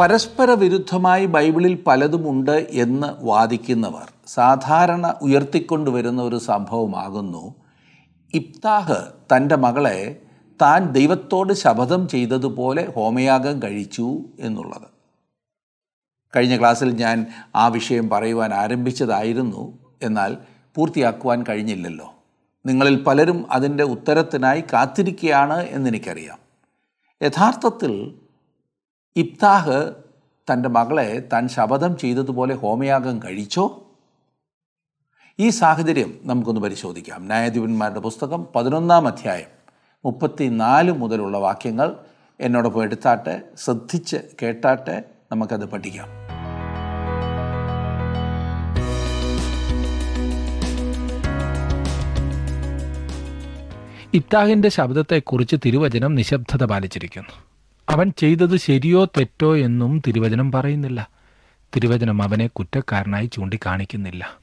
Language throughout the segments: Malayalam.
പരസ്പര വിരുദ്ധമായി ബൈബിളിൽ പലതുമുണ്ട് എന്ന് വാദിക്കുന്നവർ സാധാരണ ഉയർത്തിക്കൊണ്ടുവരുന്ന ഒരു സംഭവമാകുന്നു. ഇപ്താഹ് തന്റെ മകളെ താൻ ദൈവത്തോട് ശപഥം ചെയ്തതുപോലെ ഹോമയാഗം കഴിച്ചു എന്നുള്ളത്. കഴിഞ്ഞ ക്ലാസ്സിൽ ഞാൻ ആ വിഷയം പറയുവാൻ ആരംഭിച്ചതായിരുന്നു. എന്നാൽ പൂർത്തിയാക്കുവാൻ കഴിഞ്ഞില്ലല്ലോ. നിങ്ങളിൽ പലരും അതിന്റെ ഉത്തരത്തിനായി കാത്തിരിക്കുകയാണ് എന്നെനിക്കറിയാം. യഥാർത്ഥത്തിൽ ഇബ്താഹ് തന്റെ മകളെ താൻ ശപഥം ചെയ്തതുപോലെ ഹോമയാഗം കഴിച്ചോ? ഈ സാഹചര്യം നമുക്കൊന്ന് പരിശോധിക്കാം. ന്യായാധിപന്മാരുടെ പുസ്തകം പതിനൊന്നാം അധ്യായം മുപ്പത്തി നാല് മുതലുള്ള വാക്യങ്ങൾ എന്നോടൊപ്പം എടുത്താട്ടെ ശ്രദ്ധിച്ച് കേട്ടാട്ടെ നമുക്കത് പഠിക്കാം. ഇബ്താഹിന്റെ ശബ്ദത്തെക്കുറിച്ച് തിരുവചനം നിശബ്ദത പാലിച്ചിരിക്കുന്നു. അവൻ ചെയ്തത് ശരിയോ തെറ്റോ എന്നും തിരുവചനം പറയുന്നില്ല. തിരുവചനം അവനെ കുറ്റക്കാരനായി ചൂണ്ടിക്കാണിക്കുന്നില്ല.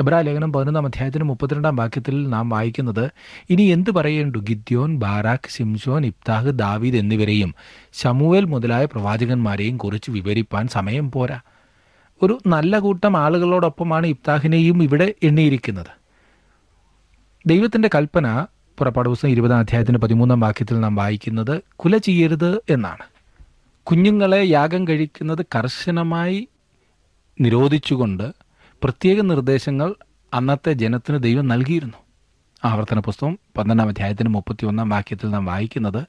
എബ്രാ ലേഖനം പതിനൊന്നാം അധ്യായത്തിന് മുപ്പത്തിരണ്ടാം വാക്യത്തിൽ നാം വായിക്കുന്നത് ഇനി എന്ത് പറയേണ്ടു? ഗിദ്യോൻ ബാരാഖ് ശിംഷോൻ ഇബ്താഹ് ദാവീദ് എന്നിവരെയും ശമുവേൽ മുതലായ പ്രവാചകന്മാരെയും കുറിച്ച് വിവരിപ്പാൻ സമയം പോരാ. ഒരു നല്ല കൂട്ടം ആളുകളോടൊപ്പമാണ് ഇബ്താഹിനെയും ഇവിടെ എണ്ണിയിരിക്കുന്നത്. ദൈവത്തിന്റെ കൽപ്പന പുറപ്പാട് പുസ്തകം ഇരുപതാം അധ്യായത്തിന്റെ പതിമൂന്നാം വാക്യത്തിൽ നാം വായിക്കുന്നത് കുല ചെയ്യരുത് എന്നാണ്. കുഞ്ഞുങ്ങളെ യാഗം കഴിക്കുന്നത് കർശനമായി നിരോധിച്ചുകൊണ്ട് പ്രത്യേക നിർദ്ദേശങ്ങൾ അന്നത്തെ ജനത്തിന് ദൈവം നൽകിയിരുന്നു. ആവർത്തന പുസ്തകം പന്ത്രണ്ടാം അധ്യായത്തിന് മുപ്പത്തി ഒന്നാം വാക്യത്തിൽ നാം വായിക്കുന്നത്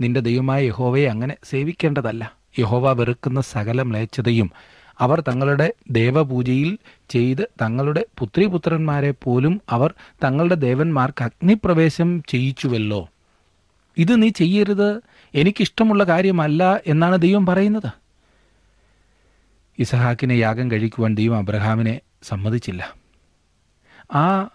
നിന്റെ ദൈവമായ യഹോവയെ അങ്ങനെ സേവിക്കേണ്ടതല്ല. യഹോവ വെറുക്കുന്ന സകല മ്ലേച്ഛതയും അവർ തങ്ങളുടെ ദേവപൂജയിൽ ചെയ്ത് തങ്ങളുടെ പുത്രിപുത്രന്മാരെ പോലും അവർ തങ്ങളുടെ ദേവന്മാർക്ക് അഗ്നിപ്രവേശം ചെയ്യിച്ചുവല്ലോ. ഇത് നീ ചെയ്യരുത്. എനിക്കിഷ്ടമുള്ള കാര്യമല്ല എന്നാണ് ദൈവം പറയുന്നത്. ഇസഹാക്കിനെ യാഗം കഴിക്കുവാൻ ദൈവം അബ്രഹാമിനെ സമ്മതിച്ചില്ല. ആ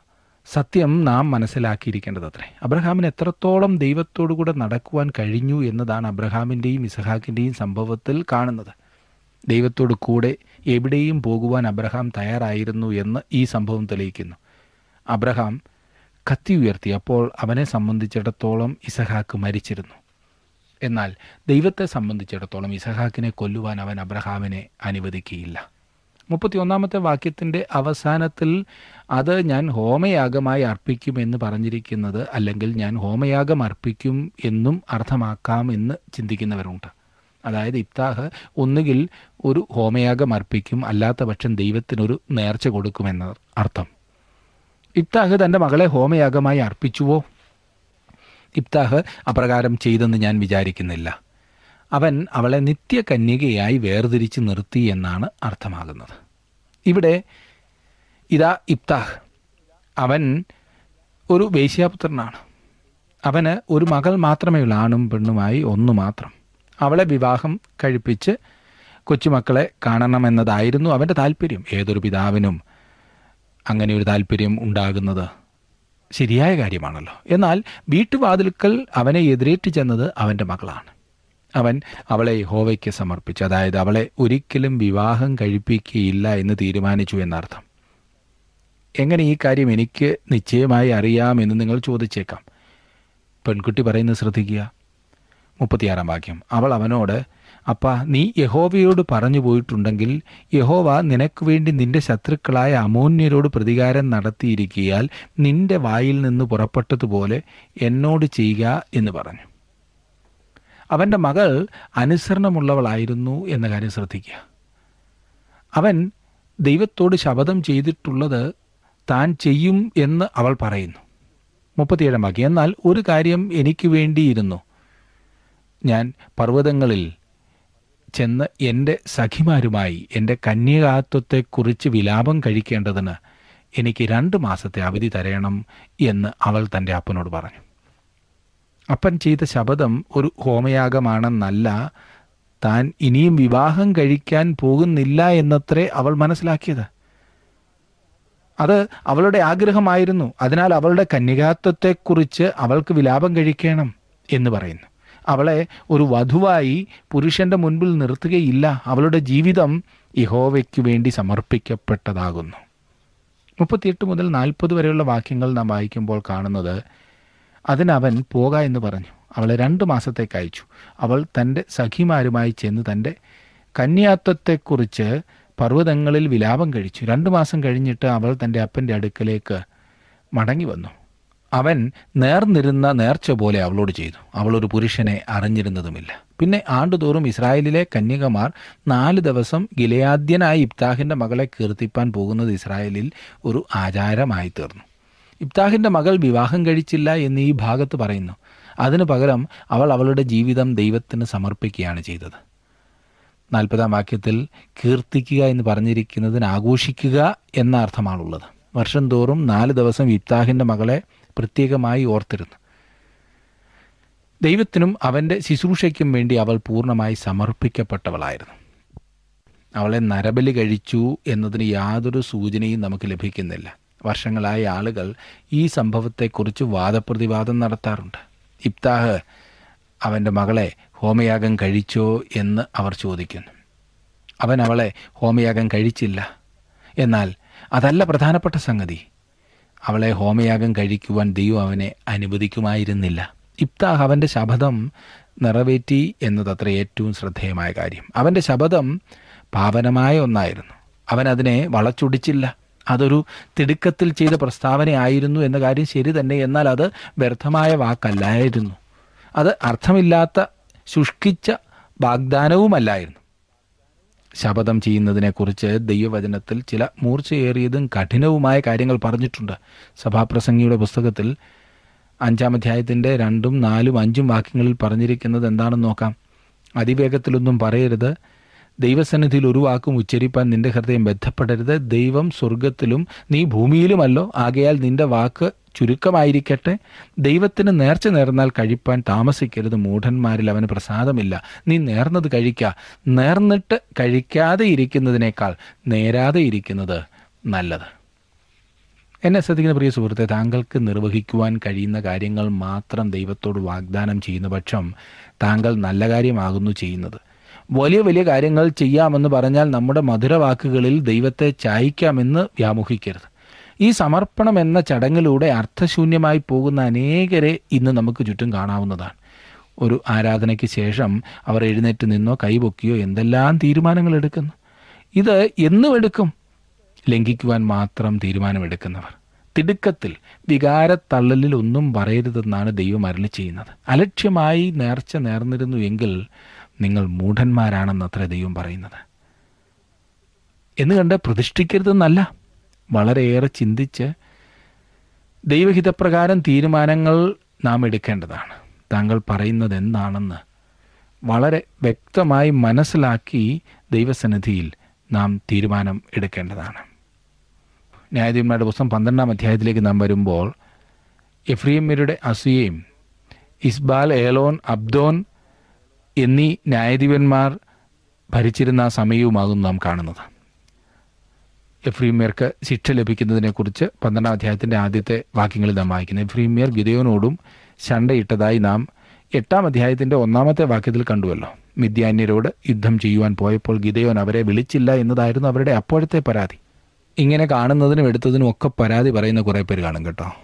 സത്യം നാം മനസ്സിലാക്കിയിരിക്കേണ്ടത് അത്രേ അബ്രഹാമിന് എത്രത്തോളം ദൈവത്തോടു കൂടെ നടക്കുവാൻ കഴിഞ്ഞു എന്നതാണ് അബ്രഹാമിന്റെയും ഇസഹാക്കിന്റെയും സംഭവത്തിൽ കാണുന്നത്. ദൈവത്തോട് കൂടെ എവിടെയും പോകുവാൻ അബ്രഹാം തയ്യാറായിരുന്നു എന്ന് ഈ സംഭവം തെളിയിക്കുന്നു. അബ്രഹാം കത്തി ഉയർത്തി അപ്പോൾ അവനെ സംബന്ധിച്ചിടത്തോളം ഇസഹാക്ക് മരിച്ചിരുന്നു. എന്നാൽ ദൈവത്തെ സംബന്ധിച്ചിടത്തോളം ഇസഹാക്കിനെ കൊല്ലുവാൻ അവൻ അബ്രഹാമിനെ അനുവദിക്കുകയില്ല. മുപ്പത്തി ഒന്നാമത്തെ വാക്യത്തിന്റെ അവസാനത്തിൽ അത് ഞാൻ ഹോമയാഗമായി അർപ്പിക്കും എന്ന് പറഞ്ഞിരിക്കുന്നത് അല്ലെങ്കിൽ ഞാൻ ഹോമയാഗം അർപ്പിക്കും എന്നും അർത്ഥമാക്കാം എന്ന് ചിന്തിക്കുന്നവരുണ്ട്. അതായത് ഇബ്താഹ് ഒന്നുകിൽ ഒരു ഹോമയാഗം അർപ്പിക്കും. അല്ലാത്ത പക്ഷം ദൈവത്തിനൊരു നേർച്ച കൊടുക്കുമെന്ന അർത്ഥം. ഇബ്താഹ് തന്റെ മകളെ ഹോമയാഗമായി അർപ്പിച്ചുവോ? ഇബ്താഹ് അപ്രകാരം ചെയ്തെന്ന് ഞാൻ വിചാരിക്കുന്നില്ല. അവൻ അവളെ നിത്യകന്യകയായി വേർതിരിച്ച് നിർത്തി എന്നാണ് അർത്ഥമാകുന്നത്. ഇവിടെ ഇതാ ഇബ്താഹ് അവൻ ഒരു വേശ്യാപുത്രനാണ്. അവന് ഒരു മകൾ മാത്രമേ ഉള്ളൂ ആണും പെണ്ണുമായി ഒന്ന് മാത്രം. അവളെ വിവാഹം കഴിപ്പിച്ച് കൊച്ചുമക്കളെ കാണണമെന്നതായിരുന്നു അവന്റെ താല്പര്യം. ഏതൊരു പിതാവിനും അങ്ങനെ ഒരു താല്പര്യം ഉണ്ടാകുന്നത് ശരിയായ കാര്യമാണല്ലോ. എന്നാൽ വീട്ടുവാതിൽക്കൽ അവനെ എതിരേറ്റ് ചെന്നത് അവന്റെ മകളാണ്. അവൻ അവളെ യഹോവയ്ക്ക് സമർപ്പിച്ചു. അതായത് അവളെ ഒരിക്കലും വിവാഹം കഴിപ്പിക്കുകയില്ല എന്ന് തീരുമാനിച്ചു എന്നർത്ഥം. എങ്ങനെ ഈ കാര്യം എനിക്ക് നിശ്ചയമായി അറിയാമെന്ന് നിങ്ങൾ ചോദിച്ചേക്കാം. പെൺകുട്ടി പറയുന്നത് ശ്രദ്ധിക്കുക. മുപ്പത്തിയാറാം വാക്യം. അവൾ അവനോട് അപ്പ നീ യഹോവയോട് പറഞ്ഞു പോയിട്ടുണ്ടെങ്കിൽ യഹോവ നിനക്ക് വേണ്ടി നിന്റെ ശത്രുക്കളായ അമോന്യരോട് പ്രതികാരം നടത്തിയിരിക്കിയാൽ നിന്റെ വായിൽ നിന്ന് പുറപ്പെട്ടതുപോലെ എന്നോട് ചെയ്യുക എന്ന് പറഞ്ഞു. അവന്റെ മകൾ അനുസരണമുള്ളവളായിരുന്നു എന്ന കാര്യം ശ്രദ്ധിക്കുക. അവൻ ദൈവത്തോട് ശപഥം ചെയ്തിട്ടുള്ളത് താൻ ചെയ്യും എന്ന് അവൾ പറയുന്നു. മുപ്പത്തിയേഴാം വാക്യം എന്നാൽ ഒരു കാര്യം എനിക്ക് വേണ്ടിയിരുന്നു. ഞാൻ പർവതങ്ങളിൽ ചെന്ന് എന്റെ സഖിമാരുമായി എന്റെ കന്യകാത്വത്തെക്കുറിച്ച് വിലാപം കഴിക്കേണ്ടതിന് എനിക്ക് രണ്ട് മാസത്തെ അവധി തരയണം എന്ന് അവൾ തന്റെ അപ്പനോട് പറഞ്ഞു. അപ്പൻ ചെയ്ത ശബദം ഒരു ഹോമയാഗമാണെന്നല്ല താൻ ഇനിയും വിവാഹം കഴിക്കാൻ പോകുന്നില്ല എന്നത്രേ അവൾ മനസ്സിലാക്കിയത്. അത് അവളുടെ ആഗ്രഹമായിരുന്നു. അതിനാൽ അവളുടെ കന്യകാത്വത്തെക്കുറിച്ച് അവൾക്ക് വിലാപം കഴിക്കണം എന്ന് പറയുന്നു. അവളെ ഒരു വധുവായി പുരുഷന്റെ മുൻപിൽ നിർത്തുകയില്ല. അവളുടെ ജീവിതം യഹോവയ്ക്കു വേണ്ടി സമർപ്പിക്കപ്പെട്ടതാകുന്നു. മുപ്പത്തിയെട്ട് മുതൽ നാൽപ്പത് വരെയുള്ള വാക്യങ്ങൾ നാം വായിക്കുമ്പോൾ കാണുന്നത് അതിനവൻ പോക എന്ന് പറഞ്ഞു. അവളെ രണ്ട് മാസത്തേക്ക് അയച്ചു. അവൾ തന്റെ സഖിമാരുമായി ചെന്ന് തന്റെ കന്യാത്വത്തെക്കുറിച്ച് പർവതങ്ങളിൽ വിലാപം കഴിച്ചു. രണ്ട് മാസം കഴിഞ്ഞിട്ട് അവൾ തന്റെ അപ്പന്റെ അടുക്കലേക്ക് മടങ്ങി വന്നു. അവൻ നേർന്നിരുന്ന നേർച്ച പോലെ അവളോട് ചെയ്തു. അവൾ ഒരു പുരുഷനെ അറിഞ്ഞിരുന്നതുമില്ല. പിന്നെ ആണ്ടുതോറും ഇസ്രായേലിലെ കന്യകമാർ നാല് ദിവസം ഗിലയാദ്യനായ ഇബ്താഹിന്റെ മകളെ കീർത്തിപ്പാൻ പോകുന്നത് ഇസ്രായേലിൽ ഒരു ആചാരമായി തീർന്നു. ഇബ്താഹിന്റെ മകൾ വിവാഹം കഴിച്ചില്ല എന്ന് ഈ ഭാഗത്ത് പറയുന്നു. അതിനു പകരം അവൾ അവളുടെ ജീവിതം ദൈവത്തിന് സമർപ്പിക്കുകയാണ് ചെയ്തത്. നാൽപ്പതാം വാക്യത്തിൽ കീർത്തിക്കുക എന്ന് പറഞ്ഞിരിക്കുന്നതിന് ആഘോഷിക്കുക എന്ന അർത്ഥമാണുള്ളത്. വർഷം തോറും നാല് ദിവസം ഇബ്താഹിന്റെ മകളെ പ്രത്യേകമായി ഓർത്തിരുന്നു. ദൈവത്തിനും അവന്റെ ശുശ്രൂഷയ്ക്കും വേണ്ടി അവൾ പൂർണമായി സമർപ്പിക്കപ്പെട്ടവളായിരുന്നു. അവളെ നരബലി കഴിച്ചു എന്നതിന് യാതൊരു സൂചനയും നമുക്ക് ലഭിക്കുന്നില്ല. വർഷങ്ങളായി ആളുകൾ ഈ സംഭവത്തെക്കുറിച്ച് വാദപ്രതിവാദം നടത്താറുണ്ട്. ഇബ്താഹ് അവന്റെ മകളെ ഹോമയാഗം കഴിച്ചോ എന്ന് അവർ ചോദിക്കുന്നു. അവൻ അവളെ ഹോമയാഗം കഴിച്ചില്ല. എന്നാൽ അതല്ല പ്രധാനപ്പെട്ട സംഗതി. അവളെ ഹോമയാഗം കഴിക്കുവാൻ ദൈവം അവനെ അനുവദിക്കുമായിരുന്നില്ല. ഇബ്താഹ് അവന്റെ ശപഥം നിറവേറ്റി എന്നതത്ര ഏറ്റവും ശ്രദ്ധേയമായ കാര്യം. അവന്റെ ശപഥം പാവനമായ ഒന്നായിരുന്നു. അവൻ അതിനെ വളച്ചൊടിച്ചില്ല. അതൊരു തിടുക്കത്തിൽ ചെയ്ത പ്രസ്താവനയായിരുന്നു എന്ന കാര്യം ശരി തന്നെ എന്നാൽ അത് വ്യർത്ഥമായ വാക്കല്ലായിരുന്നു. അത് അർത്ഥമില്ലാത്ത ശുഷ്കിച്ച വാഗ്ദാനവുമല്ലായിരുന്നു. ശപഥം ചെയ്യുന്നതിനെക്കുറിച്ച് ദൈവവചനത്തിൽ ചില മൂർച്ചയേറിയതും കഠിനവുമായ കാര്യങ്ങൾ പറഞ്ഞിട്ടുണ്ട്. സഭാപ്രസംഗിയുടെ പുസ്തകത്തിൽ അഞ്ചാം അധ്യായത്തിന്റെ രണ്ടും നാലും അഞ്ചും വാക്യങ്ങളിൽ പറഞ്ഞിരിക്കുന്നത് എന്താണെന്ന് നോക്കാം. അതിവേഗത്തിലൊന്നും പറയരുത്. ദൈവസന്നിധിയിൽ ഒരു വാക്കും ഉച്ചരിപ്പാൻ നിന്റെ ഹൃദയം ബന്ധപ്പെടരുത് ദൈവം സ്വർഗത്തിലും നീ ഭൂമിയിലുമല്ലോ. ആകയാൽ നിന്റെ വാക്ക് ചുരുക്കമായിരിക്കട്ടെ. ദൈവത്തിന് നേർച്ച നേർന്നാൽ കഴിപ്പാൻ താമസിക്കരുത്. മൂഢന്മാരിൽ അവന് പ്രസാദമില്ല. നീ നേർന്നത് കഴിക്ക. നേർന്നിട്ട് കഴിക്കാതെ ഇരിക്കുന്നതിനേക്കാൾ നേരാതെ ഇരിക്കുന്നത് നല്ലത്. എന്നെ ശ്രദ്ധിക്കുന്ന പ്രിയ സുഹൃത്തെ താങ്കൾക്ക് നിർവഹിക്കുവാൻ കഴിയുന്ന കാര്യങ്ങൾ മാത്രം ദൈവത്തോട് വാഗ്ദാനം ചെയ്യുന്ന പക്ഷം താങ്കൾ നല്ല കാര്യമാകുന്നു ചെയ്യുന്നത്. വലിയ വലിയ കാര്യങ്ങൾ ചെയ്യാമെന്ന് പറഞ്ഞാൽ നമ്മുടെ മധുരവാക്കുകളിൽ ദൈവത്തെ ചായ്ക്കാമെന്ന് വ്യാമോഹിക്കരുത്. ഈ സമർപ്പണം എന്ന ചടങ്ങിലൂടെ അർത്ഥശൂന്യമായി പോകുന്ന അനേകരെ ഇന്ന് നമുക്ക് ചുറ്റും കാണാവുന്നതാണ്. ഒരു ആരാധനയ്ക്ക് ശേഷം അവർ എഴുന്നേറ്റ് നിന്നോ കൈപൊക്കിയോ എന്തെല്ലാം തീരുമാനങ്ങൾ എടുക്കുന്നു? ഇത് എന്നും എടുക്കും ലംഘിക്കുവാൻ മാത്രം തീരുമാനമെടുക്കുന്നവർ. തിടുക്കത്തിൽ വികാരത്തള്ളലിൽ ഒന്നും പറയരുതെന്നാണ് ദൈവം അരളി ചെയ്യുന്നത്. അലക്ഷ്യമായി നേർച്ച നേർന്നിരുന്നു എങ്കിൽ നിങ്ങൾ മൂഢന്മാരാണെന്നത്ര ദൈവം പറയുന്നത്. എന്ന് കണ്ട് പ്രതിഷ്ഠിക്കരുതെന്നല്ല വളരെയേറെ ചിന്തിച്ച് ദൈവഹിതപ്രകാരം തീരുമാനങ്ങൾ നാം എടുക്കേണ്ടതാണ്. താങ്കൾ പറയുന്നത് എന്താണെന്ന് വളരെ വ്യക്തമായി മനസ്സിലാക്കി ദൈവസന്നിധിയിൽ നാം തീരുമാനം എടുക്കേണ്ടതാണ്. ന്യായാധിപന്മാരുടെ പുസ്തകം പന്ത്രണ്ടാം അധ്യായത്തിലേക്ക് നാം വരുമ്പോൾ എഫ്രീമരുടെ അസൂയയും ഇസ്ബാൽ ഏലോൻ അബ്ദോൻ എന്നീ ന്യായാധിപന്മാർ ഭരിച്ചിരുന്ന ആ സമയവുമാകും നാം കാണുന്നത്. എഫ്രീമിയർക്ക് ശിക്ഷ ലഭിക്കുന്നതിനെക്കുറിച്ച് പന്ത്രണ്ടാം അധ്യായത്തിന്റെ ആദ്യത്തെ വാക്യങ്ങളിൽ നാം വായിക്കുന്നത് എഫ്രീമിയർ ഗിതയോനോടും ശണ്ടയിട്ടതായി നാം എട്ടാം അധ്യായത്തിന്റെ ഒന്നാമത്തെ വാക്യത്തിൽ കണ്ടുവല്ലോ. മിഥ്യാന്യരോട് യുദ്ധം ചെയ്യുവാൻ പോയപ്പോൾ ഗിതയോൻ അവരെ വിളിച്ചില്ല എന്നതായിരുന്നു അവരുടെ അപ്പോഴത്തെ പരാതി. ഇങ്ങനെ കാണുന്നതിനും എടുത്തതിനും ഒക്കെ പരാതി പറയുന്ന കുറേ പേര് കാണും കേട്ടോ.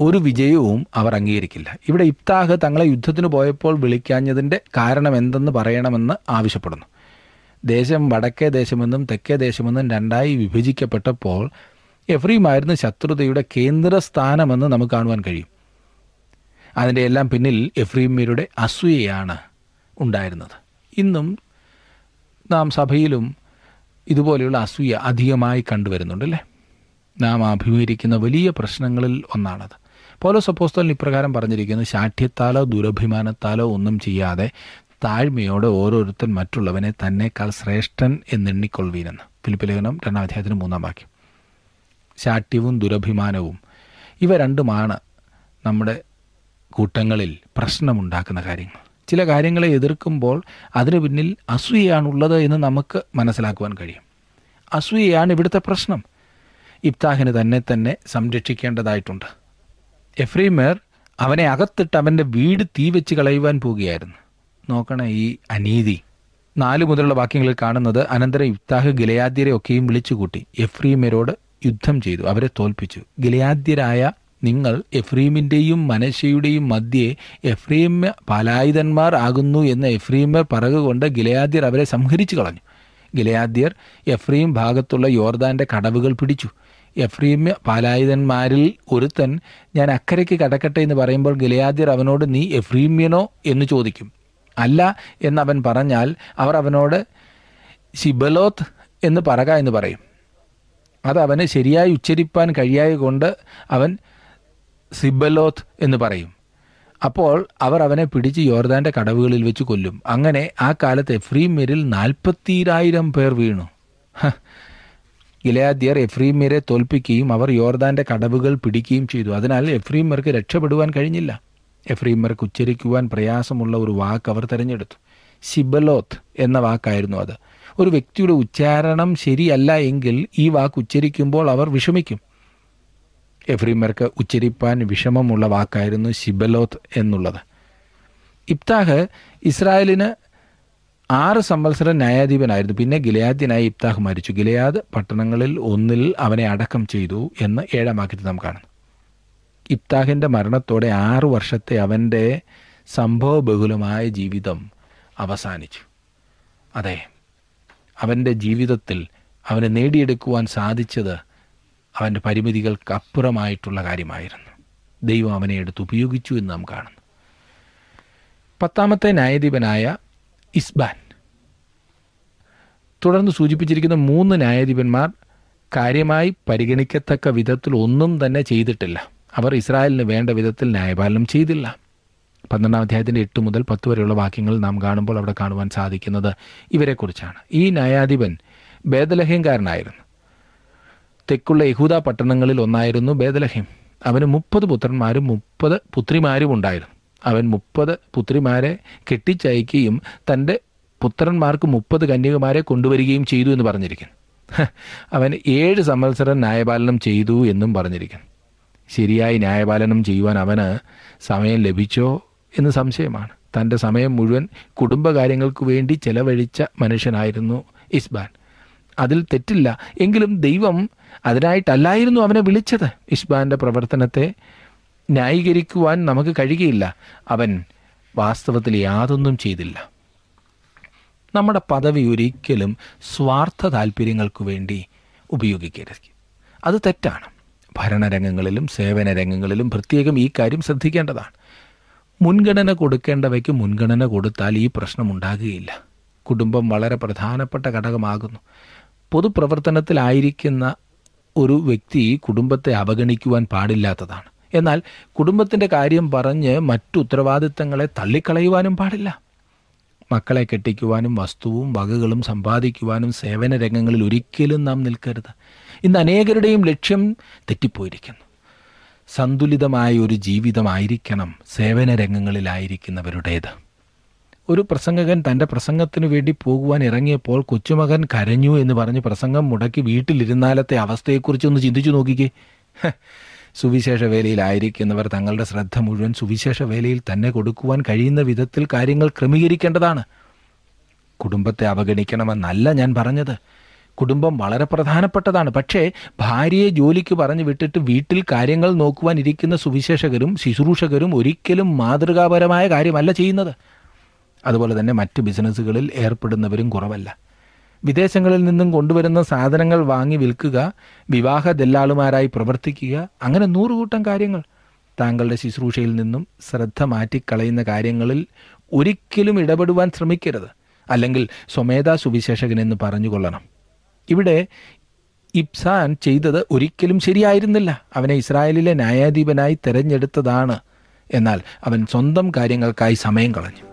ഒരു വിജയവും അവർ അംഗീകരിക്കില്ല. ഇവിടെ ഇബ്താഹ് തങ്ങളെ യുദ്ധത്തിന് പോയപ്പോൾ വിളിക്കാഞ്ഞതിന്റെ കാരണം എന്തെന്ന് പറയണമെന്ന് ആവശ്യപ്പെടുന്നു. ദേശം വടക്കേ ദേശമെന്നും തെക്കേ ദേശമെന്നും രണ്ടായി വിഭജിക്കപ്പെട്ടപ്പോൾ എഫ്രീമായിരുന്നു ശത്രുതയുടെ കേന്ദ്രസ്ഥാനമെന്ന് നമുക്ക് കാണുവാൻ കഴിയും. അതിന്റെ എല്ലാം പിന്നിൽ എഫ്രീമ്യരുടെ അസൂയയാണ് ഉണ്ടായിരുന്നത്. ഇന്നും നാം സഭയിലും ഇതുപോലെയുള്ള അസൂയ അധികമായി കണ്ടുവരുന്നുണ്ടല്ലേ നാം അഭിമുഖീകരിക്കുന്ന വലിയ പ്രശ്നങ്ങളിൽ ഒന്നാണത്. പോലോസ് അപ്പോസ്തലൻ ഇപ്രകാരം പറഞ്ഞിരിക്കുന്നു ശാഠ്യത്താലോ ദുരഭിമാനത്താലോ ഒന്നും ചെയ്യാതെ താഴ്മയോടെ ഓരോരുത്തൻ മറ്റുള്ളവനെ തന്നെക്കാൾ ശ്രേഷ്ഠൻ എന്നെണ്ണിക്കൊള്ളുവീനെന്ന് ഫിലിപ്പിലേഖനം രണ്ടാം അധ്യായത്തിന് മൂന്നാം വാക്യം. ശാഠ്യവും ദുരഭിമാനവും ഇവ രണ്ടുമാണ് നമ്മുടെ കൂട്ടങ്ങളിൽ പ്രശ്നമുണ്ടാക്കുന്ന കാര്യങ്ങൾ. ചില കാര്യങ്ങളെ എതിർക്കുമ്പോൾ അതിനു പിന്നിൽ അസൂയയാണുള്ളത് എന്ന് നമുക്ക് മനസ്സിലാക്കുവാൻ കഴിയും. അസൂയയാണ് ഇവിടുത്തെ പ്രശ്നം. ഇബ്താഹിന് തന്നെ തന്നെ സംരക്ഷിക്കേണ്ടതായിട്ടുണ്ട്. എഫ്രീമർ അവനെ അകത്തിട്ട് അവന്റെ വീട് തീ വെച്ച് കളയുവാൻ പോവുകയായിരുന്നു. നോക്കണേ ഈ അനീതി. നാല് മുതലുള്ള വാക്യങ്ങളിൽ കാണുന്നത് അനന്തരം യുക്താഹ് ഗിലയാദ്യരെ ഒക്കെയും വിളിച്ചുകൂട്ടി. എഫ്രീമരോട് യുദ്ധം ചെയ്തു. അവരെ തോൽപ്പിച്ചു. ഗിലയാദ്യരായ നിങ്ങൾ എഫ്രീമിന്റെയും മനശയുടെയും മധ്യേ എഫ്രീം പലായുധന്മാർ ആകുന്നു എന്ന് എഫ്രീമർ പറകുകൊണ്ട് ഗിലയാദ്യർ അവരെ സംഹരിച്ചു കളഞ്ഞു. ഗിലയാദ്യർ എഫ്രീം ഭാഗത്തുള്ള യോർദാന്റെ കടവുകൾ പിടിച്ചു. എഫ്രീം പാലായുധന്മാരിൽ ഒരുത്തൻ ഞാൻ അക്കരയ്ക്ക് കടക്കട്ടെ എന്ന് പറയുമ്പോൾ ഗിലയാദ്യർ അവനോട് നീ എഫ്രീമ്യനോ? എന്ന് ചോദിക്കും. അല്ല എന്നവൻ പറഞ്ഞാൽ അവർ അവനോട് ശിബലോത്ത് എന്ന് പറക എന്ന് പറയും. അത് അവന് ശരിയായി ഉച്ചരിപ്പാൻ കഴിയായ കൊണ്ട് അവൻ സിബലോത്ത് എന്ന് പറയും. അപ്പോൾ അവർ അവനെ പിടിച്ച് യോർദാന്റെ കടവുകളിൽ വെച്ച് കൊല്ലും. അങ്ങനെ ആ കാലത്ത് എഫ്രീമ്യരിൽ നാൽപ്പത്തിരായിരം പേർ വീണു. ഗിലയാദ്യർ എഫ്രീമ്യരെ തോൽപ്പിക്കുകയും അവർ യോർദാന്റെ കടവുകൾ പിടിക്കുകയും ചെയ്തു. അതിനാൽ എഫ്രീമ്യർക്ക് രക്ഷപ്പെടുവാൻ കഴിഞ്ഞില്ല. എഫ്രീമ്യർക്ക് ഉച്ചരിക്കുവാൻ പ്രയാസമുള്ള ഒരു വാക്ക് അവർ തിരഞ്ഞെടുത്തു. ശിബലോത്ത് എന്ന വാക്കായിരുന്നു അത്. ഒരു വ്യക്തിയുടെ ഉച്ചാരണം ശരിയല്ല എങ്കിൽ ഈ വാക്ക് ഉച്ചരിക്കുമ്പോൾ അവർ വിഷമിക്കും. എഫ്രീമർക്ക് ഉച്ചരിപ്പാൻ വിഷമമുള്ള വാക്കായിരുന്നു ശിബലോത്ത് എന്നുള്ളത്. ഇബ്താഹ് ഇസ്രായേലിന് ആറ് സംവത്സരം ന്യായാധിപനായിരുന്നു. പിന്നെ ഗിലയാദ്യനായി ഇബ്താഹ് മരിച്ചു. ഗിലയാദ് പട്ടണങ്ങളിൽ ഒന്നിൽ അവനെ അടക്കം ചെയ്തു എന്ന് ഏഴാം വാക്യത്തിൽ നാം കാണുന്നു. ഇബ്താഹിന്റെ മരണത്തോടെ ആറു വർഷത്തെ അവന്റെ സംഭവബഹുലമായ ജീവിതം അവസാനിച്ചു. അതെ അവന്റെ ജീവിതത്തിൽ അവനെ നേടിയെടുക്കുവാൻ സാധിച്ചത് അവന്റെ പരിമിതികൾക്ക് അപ്പുറമായിട്ടുള്ള കാര്യമായിരുന്നു. ദൈവം അവനെ എടുത്ത് ഉപയോഗിച്ചു എന്ന് നാം കാണുന്നു. പത്താമത്തെ ന്യായാധിപനായ ഇസ്ബാൻ. തുടർന്ന് സൂചിപ്പിച്ചിരിക്കുന്ന മൂന്ന് ന്യായാധിപന്മാർ കാര്യമായി പരിഗണിക്കത്തക്ക വിധത്തിൽ ഒന്നും തന്നെ ചെയ്തിട്ടില്ല. അവർ ഇസ്രായേലിന് വേണ്ട വിധത്തിൽ ന്യായപാലനം ചെയ്തില്ല. പന്ത്രണ്ടാം അധ്യായത്തിന്റെ എട്ട് മുതൽ പത്ത് വരെയുള്ള വാക്യങ്ങൾ നാം കാണുമ്പോൾ അവിടെ കാണുവാൻ സാധിക്കുന്നത് ഇവരെക്കുറിച്ചാണ്. ഈ ന്യായാധിപൻ ബേദലഹ്യംകാരനായിരുന്നു തെക്കുള്ള യഹൂദ പട്ടണങ്ങളിൽ ഒന്നായിരുന്നു ബേദലഹേം അവന് മുപ്പത് പുത്രന്മാരും മുപ്പത് പുത്രിമാരും ഉണ്ടായിരുന്നു. അവൻ മുപ്പത് പുത്രിമാരെ കെട്ടിച്ചയക്കുകയും തന്റെ പുത്രന്മാർക്ക് മുപ്പത് കന്യകുമാരെ കൊണ്ടുവരികയും ചെയ്തു എന്ന് പറഞ്ഞിരിക്കുന്നു. അവൻ ഏഴ് സംവത്സരം ന്യായപാലനം ചെയ്തു എന്നും പറഞ്ഞിരിക്കുന്നു. ശരിയായി ന്യായപാലനം ചെയ്യുവാൻ അവന് സമയം ലഭിച്ചോ എന്ന് സംശയമാണ്. തന്റെ സമയം മുഴുവൻ കുടുംബകാര്യങ്ങൾക്ക് വേണ്ടി ചെലവഴിച്ച മനുഷ്യനായിരുന്നു ഇസ്ബാൻ. അതിൽ തെറ്റില്ല. എങ്കിലും ദൈവം അതിനായിട്ടല്ലായിരുന്നു അവനെ വിളിച്ചത്. ഇസ്ബാന്റെ പ്രവർത്തനത്തെ ന്യായീകരിക്കുവാൻ നമുക്ക് കഴിയുകയില്ല. അവൻ വാസ്തവത്തിൽ യാതൊന്നും ചെയ്തില്ല. നമ്മുടെ പദവി ഒരിക്കലും സ്വാർത്ഥ താല്പര്യങ്ങൾക്ക് വേണ്ടി ഉപയോഗിക്കരുത്. അത് തെറ്റാണ്. ഭരണരംഗങ്ങളിലും സേവന രംഗങ്ങളിലും പ്രത്യേകം ഈ കാര്യം ശ്രദ്ധിക്കേണ്ടതാണ്. മുൻഗണന കൊടുക്കേണ്ടവയ്ക്ക് മുൻഗണന കൊടുത്താൽ ഈ പ്രശ്നം ഉണ്ടാകുകയില്ല. കുടുംബം വളരെ പ്രധാനപ്പെട്ട ഘടകമാകുന്നു. പൊതുപ്രവർത്തനത്തിലായിരിക്കുന്ന ഒരു വ്യക്തി കുടുംബത്തെ അവഗണിക്കുവാൻ പാടില്ലാത്തതാണ്. എന്നാൽ കുടുംബത്തിന്റെ കാര്യം പറഞ്ഞ് മറ്റു ഉത്തരവാദിത്തങ്ങളെ തള്ളിക്കളയുവാനും പാടില്ല. മക്കളെ കെട്ടിക്കുവാനും വസ്തുവും വകകളും സമ്പാദിക്കുവാനും സേവന രംഗങ്ങളിൽ ഒരിക്കലും നാം നിൽക്കരുത്. ഇന്ന് അനേകരുടെയും ലക്ഷ്യം തെറ്റിപ്പോയിരിക്കുന്നു. സന്തുലിതമായ ഒരു ജീവിതമായിരിക്കണം സേവന രംഗങ്ങളിലായിരിക്കുന്നവരുടേത്. ഒരു പ്രസംഗകൻ തന്റെ പ്രസംഗത്തിനു വേണ്ടി പോകുവാൻ ഇറങ്ങിയപ്പോൾ കൊച്ചുമകൻ കരഞ്ഞു എന്ന് പറഞ്ഞ് പ്രസംഗം മുടക്കി വീട്ടിലിരുന്നാലത്തെ അവസ്ഥയെക്കുറിച്ച് ഒന്ന് ചിന്തിച്ചു നോക്കിക്കേ. സുവിശേഷ വേലയിലായിരിക്കുന്നവർ തങ്ങളുടെ ശ്രദ്ധ മുഴുവൻ സുവിശേഷ വേലയിൽ തന്നെ കൊടുക്കുവാൻ കഴിയുന്ന വിധത്തിൽ കാര്യങ്ങൾ ക്രമീകരിക്കേണ്ടതാണ്. കുടുംബത്തെ അവഗണിക്കണമെന്നല്ല ഞാൻ പറഞ്ഞത്. കുടുംബം വളരെ പ്രധാനപ്പെട്ടതാണ്. പക്ഷേ ഭാര്യയെ ജോലിക്ക് പറഞ്ഞു വിട്ടിട്ട് വീട്ടിൽ കാര്യങ്ങൾ നോക്കുവാൻ ഇരിക്കുന്ന സുവിശേഷകരും ശുശ്രൂഷകരും ഒരിക്കലും മാതൃകാപരമായ കാര്യമല്ല ചെയ്യുന്നത്. അതുപോലെ തന്നെ മറ്റ് ബിസിനസ്സുകളിൽ ഏർപ്പെടുന്നവരും കുറവല്ല. വിദേശങ്ങളിൽ നിന്നും കൊണ്ടുവരുന്ന സാധനങ്ങൾ വാങ്ങി വിൽക്കുക വിവാഹ ദല്ലാളുമാരായി പ്രവർത്തിക്കുക അങ്ങനെ നൂറുകൂട്ടം കാര്യങ്ങൾ. താങ്കളുടെ ശുശ്രൂഷയിൽ നിന്നും ശ്രദ്ധ മാറ്റിക്കളയുന്ന കാര്യങ്ങളിൽ ഒരിക്കലും ഇടപെടുവാൻ ശ്രമിക്കരുത്. അല്ലെങ്കിൽ സ്വമേധാ സുവിശേഷകൻ എന്ന് പറഞ്ഞുകൊള്ളണം. ഇവിടെ ഇബ്സാൻ ചെയ്തത് ഒരിക്കലും ശരിയായിരുന്നില്ല. അവനെ ഇസ്രായേലിലെ ന്യായാധിപനായി തെരഞ്ഞെടുത്തതാണ്. എന്നാൽ അവൻ സ്വന്തം കാര്യങ്ങൾക്കായി സമയം കളഞ്ഞു.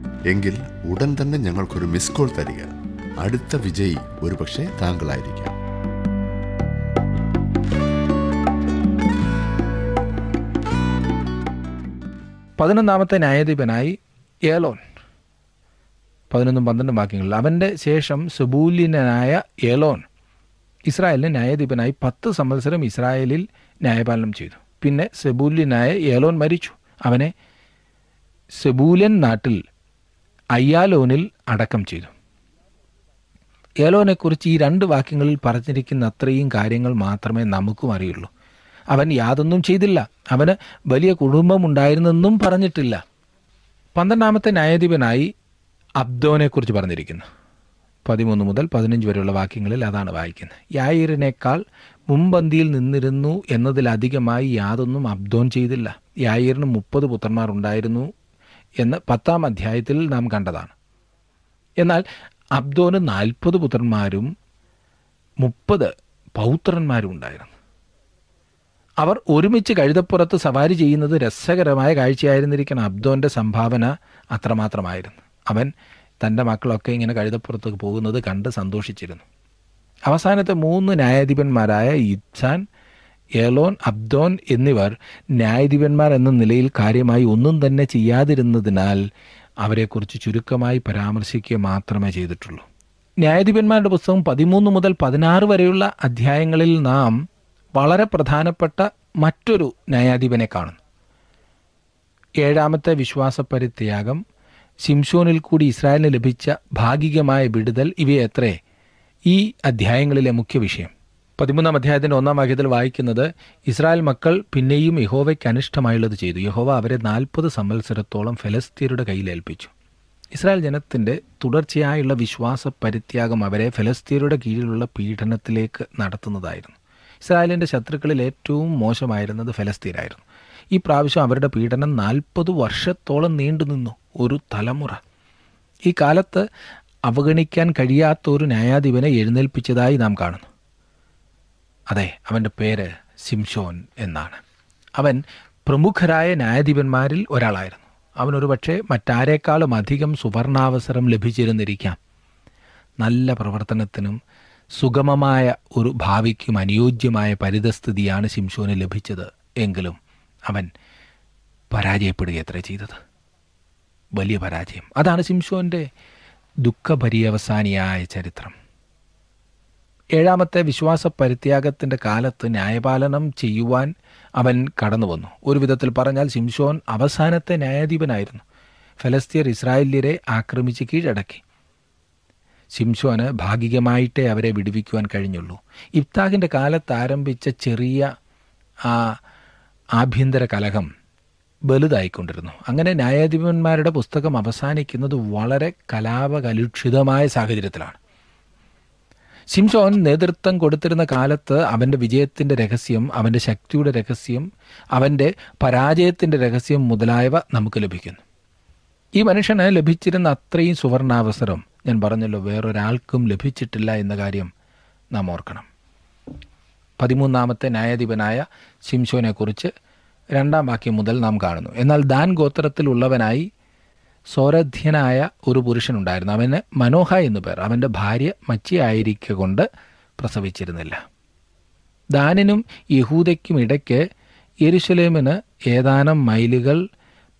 എങ്കിൽ ഉടൻ തന്നെ ഞങ്ങൾക്കൊരു മിസ് കോൾ തരിക. അടുത്ത വിജയി ഒരുപക്ഷെ താങ്കളായിരിക്കാം. പതിനൊന്നാമത്തെ ന്യായാധിപനായി ഏലോൻ. പതിനൊന്നും പന്ത്രണ്ടും വാക്യങ്ങളിൽ അവന്റെ ശേഷം സുബൂല്യനായ ഏലോൻ ഇസ്രായേലിന് ന്യായാധിപനായി പത്ത് സംവത്സരം ഇസ്രായേലിൽ ന്യായപാലനം ചെയ്തു. പിന്നെ സെബൂല്യനായ ഏലോൻ മരിച്ചു. അവനെ സെബൂലൻ നാട്ടിൽ അയ്യാലോനിൽ അടക്കം ചെയ്തു. ഏലോനെക്കുറിച്ച് ഈ രണ്ട് വാക്യങ്ങളിൽ പറഞ്ഞിരിക്കുന്ന അത്രയും കാര്യങ്ങൾ മാത്രമേ നമുക്കും അറിയുള്ളൂ. അവൻ യാതൊന്നും ചെയ്തില്ല. അവന് വലിയ കുടുംബമുണ്ടായിരുന്നെന്നും പറഞ്ഞിട്ടില്ല. പന്ത്രണ്ടാമത്തെ ന്യായാധിപനായി അബ്ദോനെക്കുറിച്ച് പറഞ്ഞിരിക്കുന്നു. പതിമൂന്ന് മുതൽ പതിനഞ്ച് വരെയുള്ള വാക്യങ്ങളിൽ അതാണ് വായിക്കുന്നത്. യായിറിനേക്കാൾ മുമ്പന്തിയിൽ നിന്നിരുന്നു എന്നതിലധികമായി യാതൊന്നും അബ്ദോൻ ചെയ്തില്ല. യായിറിന് മുപ്പത് പുത്രന്മാർ ഉണ്ടായിരുന്നു എന്ന് പത്താം അധ്യായത്തിൽ നാം കണ്ടതാണ്. എന്നാൽ അബ്ദോന് നാൽപ്പത് പുത്രന്മാരും മുപ്പത് പൗത്രന്മാരും ഉണ്ടായിരുന്നു. അവർ ഒരുമിച്ച് കഴുതപ്പുറത്ത് സവാരി ചെയ്യുന്നത് രസകരമായ കാഴ്ചയായിരുന്നിരിക്കണം. അബ്ദോന്റെ സംഭാവന അത്രമാത്രമായിരുന്നു. അവൻ തന്റെ മക്കളൊക്കെ ഇങ്ങനെ കഴുതപ്പുറത്ത് പോകുന്നത് കണ്ട് സന്തോഷിച്ചിരുന്നു. അവസാനത്തെ മൂന്ന് ന്യായാധിപന്മാരായ ഇബ്സാൻ ഏലോൻ അബ്ദോൻ എന്നിവർ ന്യായാധിപന്മാർ എന്ന നിലയിൽ കാര്യമായി ഒന്നും തന്നെ ചെയ്യാതിരുന്നതിനാൽ അവരെക്കുറിച്ച് ചുരുക്കമായി പരാമർശിക്കുക മാത്രമേ ചെയ്തിട്ടുള്ളൂ. ന്യായാധിപന്മാരുടെ പുസ്തകം പതിമൂന്ന് മുതൽ പതിനാറ് വരെയുള്ള അധ്യായങ്ങളിൽ നാം വളരെ പ്രധാനപ്പെട്ട മറ്റൊരു ന്യായാധിപനെ കാണുന്നു. ഏഴാമത്തെ വിശ്വാസപരിത്യാഗം ശിംഷോനിൽ കൂടി ഇസ്രായേലിന് ലഭിച്ച ഭാഗികമായ വിടുതൽ ഇവയത്രേ? ഈ അധ്യായങ്ങളിലെ മുഖ്യ വിഷയം. പതിമൂന്നാം അധ്യായത്തിന്റെ ഒന്നാം വാക്യത്തിൽ വായിക്കുന്നത് ഇസ്രായേൽ മക്കൾ പിന്നെയും യഹോവയ്ക്ക് അനിഷ്ടമായുള്ളത് ചെയ്തു. യഹോവ അവരെ നാൽപ്പത് സംവത്സരത്തോളം ഫലസ്തീനയുടെ കയ്യിൽ ഏൽപ്പിച്ചു. ഇസ്രായേൽ ജനത്തിന്റെ തുടർച്ചയായുള്ള വിശ്വാസ പരിത്യാഗം അവരെ ഫലസ്തീനയുടെ കീഴിലുള്ള പീഡനത്തിലേക്ക് നടത്തുന്നതായിരുന്നു. ഇസ്രായേലിന്റെ ശത്രുക്കളിൽ ഏറ്റവും മോശമായിരുന്നത് ഫലസ്തീനായിരുന്നു. ഈ പ്രാവശ്യം അവരുടെ പീഡനം നാൽപ്പത് വർഷത്തോളം നീണ്ടുനിന്നു ഒരു തലമുറ. ഈ കാലത്ത് അവഗണിക്കാൻ കഴിയാത്ത ഒരു ന്യായാധിപനെ എഴുന്നേൽപ്പിച്ചതായി നാം കാണുന്നു. അതെ അവന്റെ പേര് സിംഷോൻ എന്നാണ്. അവൻ പ്രമുഖരായ ന്യായാധിപന്മാരിൽ ഒരാളായിരുന്നു. അവനൊരു പക്ഷേ മറ്റാരേക്കാളും അധികം സുവർണാവസരം ലഭിച്ചിരുന്നിരിക്കാം. നല്ല പ്രവർത്തനത്തിനും സുഗമമായ ഒരു ഭാവിക്കും അനുയോജ്യമായ പരിതസ്ഥിതിയാണ് ശിംഷോന് ലഭിച്ചത് എങ്കിലും അവൻ പരാജയപ്പെടുകയത്ര ചെയ്തത്. വലിയ പരാജയം. അതാണ് ശിംഷോന്റെ ദുഃഖപര്യവസാനിയായ ചരിത്രം. ഏഴാമത്തെ വിശ്വാസ പരിത്യാഗത്തിന്റെ കാലത്ത് ന്യായപാലനം ചെയ്യുവാൻ അവൻ കടന്നു വന്നു. ഒരു വിധത്തിൽ പറഞ്ഞാൽ ശിംഷോൻ അവസാനത്തെ ന്യായാധിപനായിരുന്നു. ഫലസ്തീർ ഇസ്രായേല്യരെ ആക്രമിച്ച് കീഴടക്കി. ശിംഷോന് ഭാഗികമായിട്ടേ അവരെ വിടുവിക്കുവാൻ കഴിഞ്ഞുള്ളൂ. ഇബ്താഹിന്റെ കാലത്ത് ആരംഭിച്ച ചെറിയ ആ ആഭ്യന്തര കലഹം വലുതായിക്കൊണ്ടിരുന്നു. അങ്ങനെ ന്യായാധിപന്മാരുടെ പുസ്തകം അവസാനിക്കുന്നത് വളരെ കലാപകലുഷിതമായ സാഹചര്യത്തിലാണ്. ശിംഷോൻ നേതൃത്വം കൊടുത്തിരുന്ന കാലത്ത് അവന്റെ വിജയത്തിന്റെ രഹസ്യം അവന്റെ ശക്തിയുടെ രഹസ്യം അവന്റെ പരാജയത്തിന്റെ രഹസ്യം മുതലായവ നമുക്ക് ലഭിക്കുന്നു. ഈ മനുഷ്യന് ലഭിച്ചിരുന്ന അത്രയും സുവർണാവസരം ഞാൻ പറഞ്ഞല്ലോ വേറൊരാൾക്കും ലഭിച്ചിട്ടില്ല എന്ന കാര്യം നാം ഓർക്കണം. പതിമൂന്നാമത്തെ ന്യായാധിപനായ ശിംഷോനെക്കുറിച്ച് രണ്ടാം വാക്യം മുതൽ നാം കാണുന്നു. എന്നാൽ ദാൻ ഗോത്രത്തിലുള്ളവനായി സോരധ്യനായ ഒരു പുരുഷനുണ്ടായിരുന്നു. അവന് മനോഹ എന്നു പേർ. അവന്റെ ഭാര്യ മച്ചിയായിരിക്ക കൊണ്ട് പ്രസവിച്ചിരുന്നില്ല. ദാനിനും യഹൂദയ്ക്കും ഇടയ്ക്ക് യെരുശലേമിന് ഏതാനും മൈലുകൾ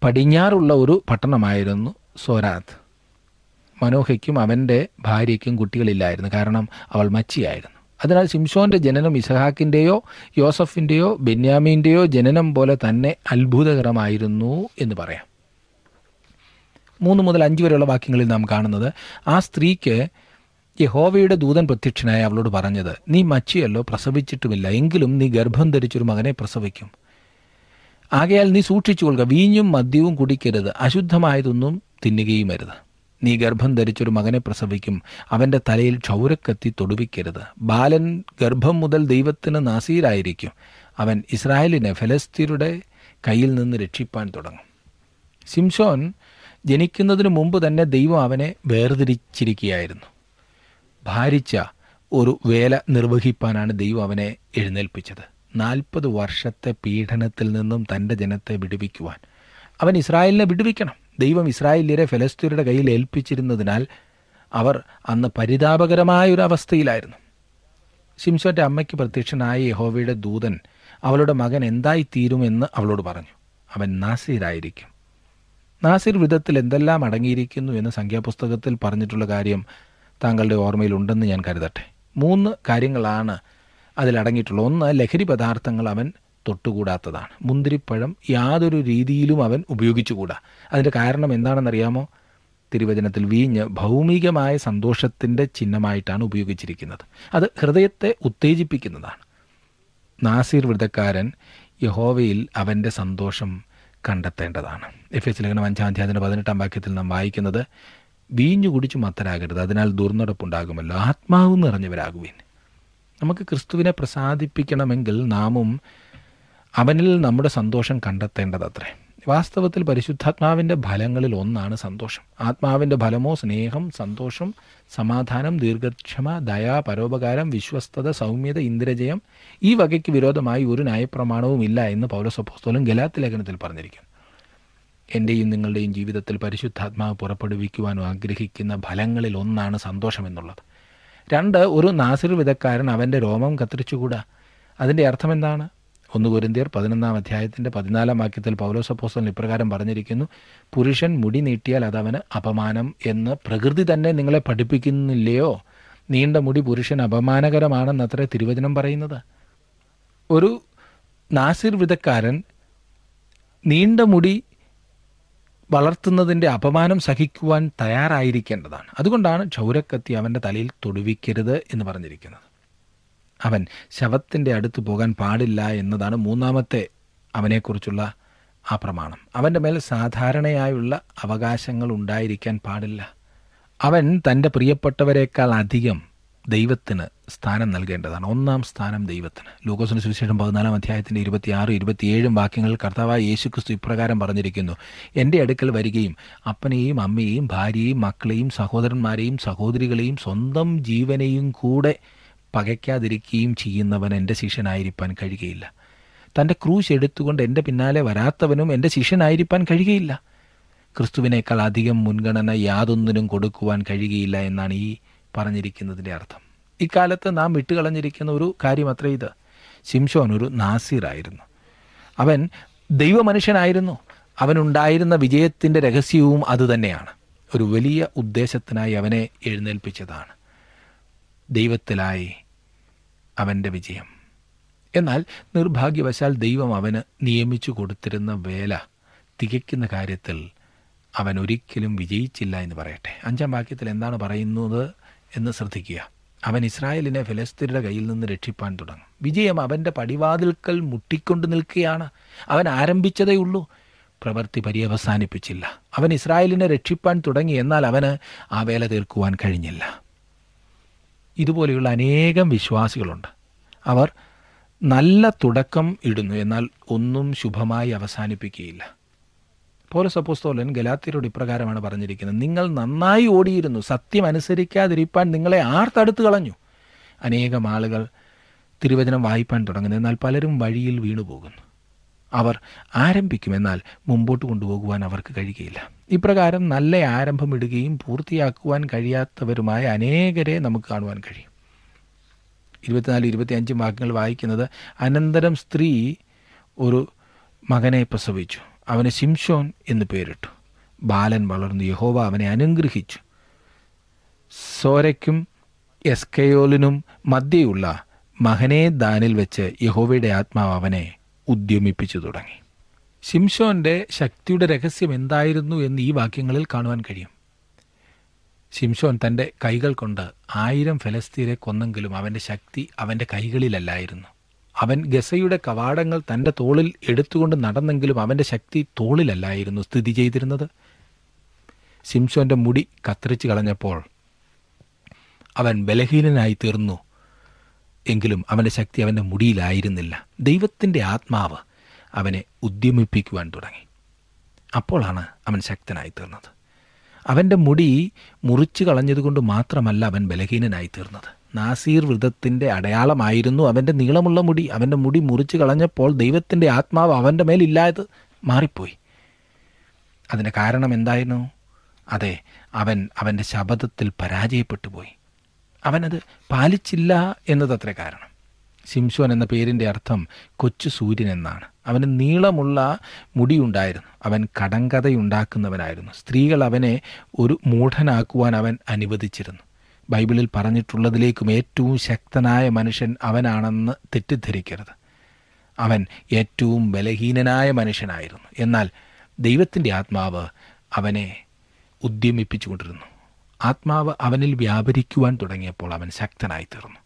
പടിഞ്ഞാറുള്ള ഒരു പട്ടണമായിരുന്നു സോരാത്ത്. മനോഹയ്ക്കും അവന്റെ ഭാര്യയ്ക്കും കുട്ടികളില്ലായിരുന്നു. കാരണം അവൾ മച്ചിയായിരുന്നു. അതിനാൽ ശിംഷോന്റെ ജനനം ഇസഹാക്കിന്റെയോ യോസഫിന്റെയോ ബെന്യാമീന്റെയോ ജനനം പോലെ തന്നെ അത്ഭുതകരമായിരുന്നു എന്ന് പറയാം. മൂന്ന് മുതൽ അഞ്ച് വരെയുള്ള വാക്യങ്ങളിൽ നാം കാണുന്നത് ആ സ്ത്രീക്ക് യഹോവയുടെ ദൂതൻ പ്രത്യക്ഷനായി അവളോട് പറഞ്ഞത് നീ മച്ചിയല്ലോ പ്രസവിച്ചിട്ടുമില്ല എങ്കിലും നീ ഗർഭം ധരിച്ചൊരു മകനെ പ്രസവിക്കും. ആകയാൽ നീ സൂക്ഷിച്ചു കൊടുക്കുക വീഞ്ഞും മദ്യവും കുടിക്കരുത് അശുദ്ധമായതൊന്നും തിന്നുകയും അരുത്. നീ ഗർഭം ധരിച്ചൊരു മകനെ പ്രസവിക്കും അവന്റെ തലയിൽ ക്ഷൗരക്കത്തി തൊടുവിക്കരുത്. ബാലൻ ഗർഭം മുതൽ ദൈവത്തിന് നാസീരായിരിക്കും അവൻ ഇസ്രായേലിനെ ഫലസ്തീനയുടെ കയ്യിൽ നിന്ന് രക്ഷിപ്പാൻ തുടങ്ങും. സിംഷോൻ ജനിക്കുന്നതിന് മുമ്പ് തന്നെ ദൈവം അവനെ വേർതിരിച്ചിരിക്കുകയായിരുന്നു. ഭാരിച്ച ഒരു വേല നിർവഹിപ്പാനാണ് ദൈവം അവനെ എഴുന്നേൽപ്പിച്ചത്. നാൽപ്പത് വർഷത്തെ പീഡനത്തിൽ നിന്നും തന്റെ ജനത്തെ വിടുവിക്കുവാൻ. അവൻ ഇസ്രായേലിനെ വിടുവിക്കണം. ദൈവം ഇസ്രായേലിയരെ ഫലസ്തീനയുടെ കയ്യിൽ ഏൽപ്പിച്ചിരുന്നതിനാൽ അവർ അന്ന് പരിതാപകരമായ ഒരു അവസ്ഥയിലായിരുന്നു ശിംസോന്റെ അമ്മയ്ക്ക് പ്രത്യക്ഷനായ യഹോവയുടെ ദൂതൻ അവളുടെ മകൻ എന്തായി തീരുമെന്ന് അവളോട് പറഞ്ഞു. അവൻ നാസീരായിരിക്കും. നാസിർ വിധത്തിൽ എന്തെല്ലാം അടങ്ങിയിരിക്കുന്നു എന്ന് സംഖ്യാപുസ്തകത്തിൽ പറഞ്ഞിട്ടുള്ള കാര്യം താങ്കളുടെ ഓർമ്മയിലുണ്ടെന്ന് ഞാൻ കരുതട്ടെ. മൂന്ന് കാര്യങ്ങളാണ് അതിലടങ്ങിയിട്ടുള്ളത് ഒന്ന് ലഹരി പദാർത്ഥങ്ങൾ അവൻ തൊട്ടുകൂടാത്തതാണ്. മുന്തിരിപ്പഴം യാതൊരു രീതിയിലും അവൻ ഉപയോഗിച്ചുകൂടാ. അതിന്റെ കാരണം എന്താണെന്നറിയാമോ? തിരുവചനത്തിൽ വീഞ്ഞ് ഭൗമികമായ സന്തോഷത്തിന്റെ ചിഹ്നമായിട്ടാണ് ഉപയോഗിച്ചിരിക്കുന്നത്. അത് ഹൃദയത്തെ ഉത്തേജിപ്പിക്കുന്നതാണ്. നാസിർ വ്രതക്കാരൻ യഹോവയിൽ അവന്റെ സന്തോഷം കണ്ടെത്തേണ്ടതാണ്. എഫ് എസ് ലേഖനം അഞ്ചാം അധ്യായത്തിന്റെ പതിനെട്ടാം വാക്യത്തിൽ നാം വായിക്കുന്നത് വീഞ്ഞു കുടിച്ചു മത്തരാകരുത് അതിനാൽ ദുർനടപ്പുണ്ടാകുമല്ലോ. ആത്മാവ് നിറഞ്ഞവരാകുവിൻ. നമുക്ക് ക്രിസ്തുവിനെ പ്രസാദിപ്പിക്കണമെങ്കിൽ നാമും അവനിൽ നമ്മുടെ സന്തോഷം കണ്ടെത്തേണ്ടതത്രേ. വാസ്തവത്തിൽ പരിശുദ്ധാത്മാവിന്റെ ഫലങ്ങളിൽ ഒന്നാണ് സന്തോഷം. ആത്മാവിന്റെ ഫലമോ സ്നേഹം സന്തോഷം സമാധാനം ദീർഘക്ഷമ ദയ പരോപകാരം വിശ്വസ്തത സൗമ്യത ഇന്ദ്രജയം ഈ വകയ്ക്ക് വിരോധമായി ഒരു ന്യായപ്രമാണവും ഇല്ല എന്ന് പൗരസപ്പോസ്തോലം ഗലാത്ത് ലേഖനത്തിൽ പറഞ്ഞിരിക്കുന്നു. എന്റെയും നിങ്ങളുടെയും ജീവിതത്തിൽ പരിശുദ്ധാത്മാവ് പുറപ്പെടുവിക്കുവാനും ആഗ്രഹിക്കുന്ന ഫലങ്ങളിൽ ഒന്നാണ് സന്തോഷം എന്നുള്ളത്. രണ്ട് ഒരു നാസിർ വിധക്കാരൻ അവന്റെ രോമം കത്തിരിച്ചുകൂടാ? അതിന്റെ അർത്ഥം എന്താണ് ഒന്ന് കുരിന്തിയർ പതിനൊന്നാം അധ്യായത്തിന്റെ പതിനാലാം വാക്യത്തിൽ പൗലോസപ്പോസ്റ്റൽ ഇപ്രകാരം പറഞ്ഞിരിക്കുന്നു പുരുഷൻ മുടി നീട്ടിയാൽ അതവന് അപമാനം എന്ന് പ്രകൃതി തന്നെ നിങ്ങളെ പഠിപ്പിക്കുന്നില്ലയോ? നീണ്ട മുടി പുരുഷൻ അപമാനകരമാണെന്ന് അത്ര തിരുവചനം പറയുന്നത്. ഒരു നാസിർ വിധക്കാരൻ നീണ്ട മുടി വളർത്തുന്നതിന്റെ അപമാനം സഹിക്കുവാൻ തയ്യാറായിരിക്കേണ്ടതാണ്. അതുകൊണ്ടാണ് ക്ഷൗരക്കത്തി അവന്റെ തലയിൽ തൊടുവിക്കരുത് എന്ന് പറഞ്ഞിരിക്കുന്നത്. അവൻ ശവത്തിന്റെ അടുത്ത് പോകാൻ പാടില്ല എന്നതാണ് മൂന്നാമത്തെ അവനെക്കുറിച്ചുള്ള ആ പ്രമാണം. അവന്റെ മേൽ സാധാരണയായുള്ള അവകാശങ്ങൾ ഉണ്ടായിരിക്കാൻ പാടില്ല. അവൻ തന്റെ പ്രിയപ്പെട്ടവരെക്കാൾ അധികം ദൈവത്തിന് സ്ഥാനം നൽകേണ്ടതാണ്. ഒന്നാം സ്ഥാനം ദൈവത്തിന്. ലൂക്കോസിന് സുവിശേഷം പതിനാലാം അധ്യായത്തിന്റെ ഇരുപത്തിയാറ് ഇരുപത്തിയേഴും വാക്യങ്ങളിൽ കർത്താവായ യേശുക്രിസ്തു ഇപ്രകാരം പറഞ്ഞിരിക്കുന്നു എന്റെ അടുക്കൽ വരികയും അപ്പനെയും അമ്മയെയും ഭാര്യയെയും മക്കളെയും സഹോദരന്മാരെയും സഹോദരികളെയും സ്വന്തം ജീവനെയും കൂടെ പകയ്ക്കാതിരിക്കുകയും ചെയ്യുന്നവൻ എന്റെ ശിഷ്യനായിരിക്കാൻ കഴിയുകയില്ല. തന്റെ ക്രൂശ് എടുത്തുകൊണ്ട് എന്റെ പിന്നാലെ വരാത്തവനും എന്റെ ശിഷ്യനായിരിക്കാൻ കഴിയുകയില്ല. ക്രിസ്തുവിനേക്കാൾ അധികം മുൻഗണന യാതൊന്നിനും കൊടുക്കുവാൻ കഴിയുകയില്ല എന്നാണ് ഈ പറഞ്ഞിരിക്കുന്നതിന്റെ അർത്ഥം. ഇക്കാലത്ത് നാം വിട്ടുകളഞ്ഞിരിക്കുന്ന ഒരു കാര്യം അത്ര ഇത്. ശിംഷോൻ ഒരു നാസിറായിരുന്നു. അവൻ ദൈവമനുഷ്യനായിരുന്നു. അവനുണ്ടായിരുന്ന വിജയത്തിന്റെ രഹസ്യവും അതുതന്നെയാണ് ഒരു വലിയ ഉദ്ദേശത്തിനായി അവനെ എഴുന്നേൽപ്പിച്ചതാണ്. ദൈവത്തിലായി അവന്റെ വിജയം. എന്നാൽ നിർഭാഗ്യവശാൽ ദൈവം അവന് നിയമിച്ചു കൊടുത്തിരുന്ന വേല തികയ്ക്കുന്ന കാര്യത്തിൽ അവൻ ഒരിക്കലും വിജയിച്ചില്ല എന്ന് പറയട്ടെ. അഞ്ചാം വാക്യത്തിൽ എന്താണ് പറയുന്നത് എന്ന് ശ്രദ്ധിക്കുക. അവൻ ഇസ്രായേലിനെ ഫിലസ്തീനയുടെ കയ്യിൽ നിന്ന് രക്ഷിപ്പാൻ തുടങ്ങും. വിജയം അവന്റെ പടിവാതിൽക്കൽ മുട്ടിക്കൊണ്ട് നിൽക്കുകയാണ്. അവൻ ആരംഭിച്ചതേ ഉള്ളൂ. പ്രവൃത്തി പര്യവസാനിപ്പിച്ചില്ല. അവൻ ഇസ്രായേലിനെ രക്ഷിപ്പാൻ തുടങ്ങി. എന്നാൽ അവന് ആ വേല തീർക്കുവാൻ കഴിഞ്ഞില്ല. ഇതുപോലെയുള്ള അനേകം വിശ്വാസികളുണ്ട്. അവർ നല്ല തുടക്കം ഇടുന്നു എന്നാൽ ഒന്നും ശുഭമായി അവസാനിപ്പിക്കുകയില്ല. പോലീസ് അപ്പോസ്തോലൻ ഗലാത്തിയരോട് ഇപ്രകാരമാണ് പറഞ്ഞിരിക്കുന്നത്. നിങ്ങൾ നന്നായി ഓടിയിരുന്നു സത്യം അനുസരിക്കാതിരിപ്പാൻ നിങ്ങളെ ആർ തടുത്തു കളഞ്ഞു? അനേകം ആളുകൾ തിരുവചനം വായിപ്പാൻ തുടങ്ങുന്നു. എന്നാൽ പലരും വഴിയിൽ വീണുപോകുന്നു. അവർ ആരംഭിക്കുമെന്നാൽ മുമ്പോട്ട് കൊണ്ടുപോകുവാൻ അവർക്ക് കഴിയുകയില്ല. ഇപ്രകാരം നല്ല ആരംഭമിടുകയും പൂർത്തിയാക്കുവാൻ കഴിയാത്തവരുമായ അനേകരെ നമുക്ക് കാണുവാൻ കഴിയും. ഇരുപത്തിനാല് ഇരുപത്തിയഞ്ചും വാക്യങ്ങൾ വായിക്കുന്നത് അനന്തരം സ്ത്രീ ഒരു മകനെ പ്രസവിച്ചു. അവന് ശിംഷോൻ എന്ന് പേരിട്ടു. ബാലൻ വളർന്നു. യഹോവ അവനെ അനുഗ്രഹിച്ചു. സോരയ്ക്കും എസ്കയോലിനും മധ്യയുള്ള മകനെ ദാനിൽ വെച്ച് യഹോവയുടെ ആത്മാവ് അവനെ ഉദ്യമിപ്പിച്ചു തുടങ്ങി. ശിംഷോന്റെ ശക്തിയുടെ രഹസ്യം എന്തായിരുന്നു എന്ന് ഈ വാക്യങ്ങളിൽ കാണുവാൻ കഴിയും. ശിംഷോൻ തന്റെ കൈകൾ കൊണ്ട് ആയിരം ഫലസ്തീനെ കൊന്നെങ്കിലും അവന്റെ ശക്തി അവന്റെ കൈകളിലല്ലായിരുന്നു. അവൻ ഗസയുടെ കവാടങ്ങൾ തന്റെ തോളിൽ എടുത്തുകൊണ്ട് നടന്നെങ്കിലും അവന്റെ ശക്തി തോളിലല്ലായിരുന്നു സ്ഥിതി ചെയ്തിരുന്നത്. ശിംഷോന്റെ മുടി കത്തിരിച്ച് കളഞ്ഞപ്പോൾ അവൻ ബലഹീനനായി തീർന്നു. എങ്കിലും അവന്റെ ശക്തി അവന്റെ മുടിയിലായിരുന്നില്ല. ദൈവത്തിന്റെ ആത്മാവ് അവനെ ഉദ്യമിപ്പിക്കുവാൻ തുടങ്ങി. അപ്പോഴാണ് അവൻ ശക്തനായി തീർന്നത്. അവന്റെ മുടി മുറിച്ചു കളഞ്ഞതുകൊണ്ട് മാത്രമല്ല അവൻ ബലഹീനനായി തീർന്നത്. നാസീർ വ്രതത്തിന്റെ അടയാളമായിരുന്നു അവന്റെ നീളമുള്ള മുടി. അവന്റെ മുടി മുറിച്ചു കളഞ്ഞപ്പോൾ ദൈവത്തിന്റെ ആത്മാവ് അവന്റെ മേലില്ലായത് മാറിപ്പോയി. അതിന് കാരണം എന്തായിരുന്നു? അതെ അവൻ അവന്റെ ശബദത്തിൽ പരാജയപ്പെട്ടു പോയി അവനത് പാലിച്ചില്ല എന്നതത്രേ കാരണം. ശിംശോൻ എന്ന പേരിന്റെ അർത്ഥം കൊച്ചു സൂര്യൻ എന്നാണ്. അവന് നീളമുള്ള മുടിയുണ്ടായിരുന്നു. അവൻ കടങ്കഥയുണ്ടാക്കുന്നവനായിരുന്നു. സ്ത്രീകൾ അവനെ ഒരു മൂഢനാക്കുവാൻ അവൻ അനുവദിച്ചിരുന്നു. ബൈബിളിൽ പറഞ്ഞിട്ടുള്ളതിലേക്കും ഏറ്റവും ശക്തനായ മനുഷ്യൻ അവനാണെന്ന് തെറ്റിദ്ധരിക്കരുത്. അവൻ ഏറ്റവും ബലഹീനനായ മനുഷ്യനായിരുന്നു. എന്നാൽ ദൈവത്തിന്റെ ആത്മാവ് അവനെ ഉദ്യമിപ്പിച്ചുകൊണ്ടിരുന്നു. ആത്മാവ് അവനിൽ വ്യാപരിക്കുവാൻ തുടങ്ങിയപ്പോൾ അവൻ ശക്തനായി തീർന്നു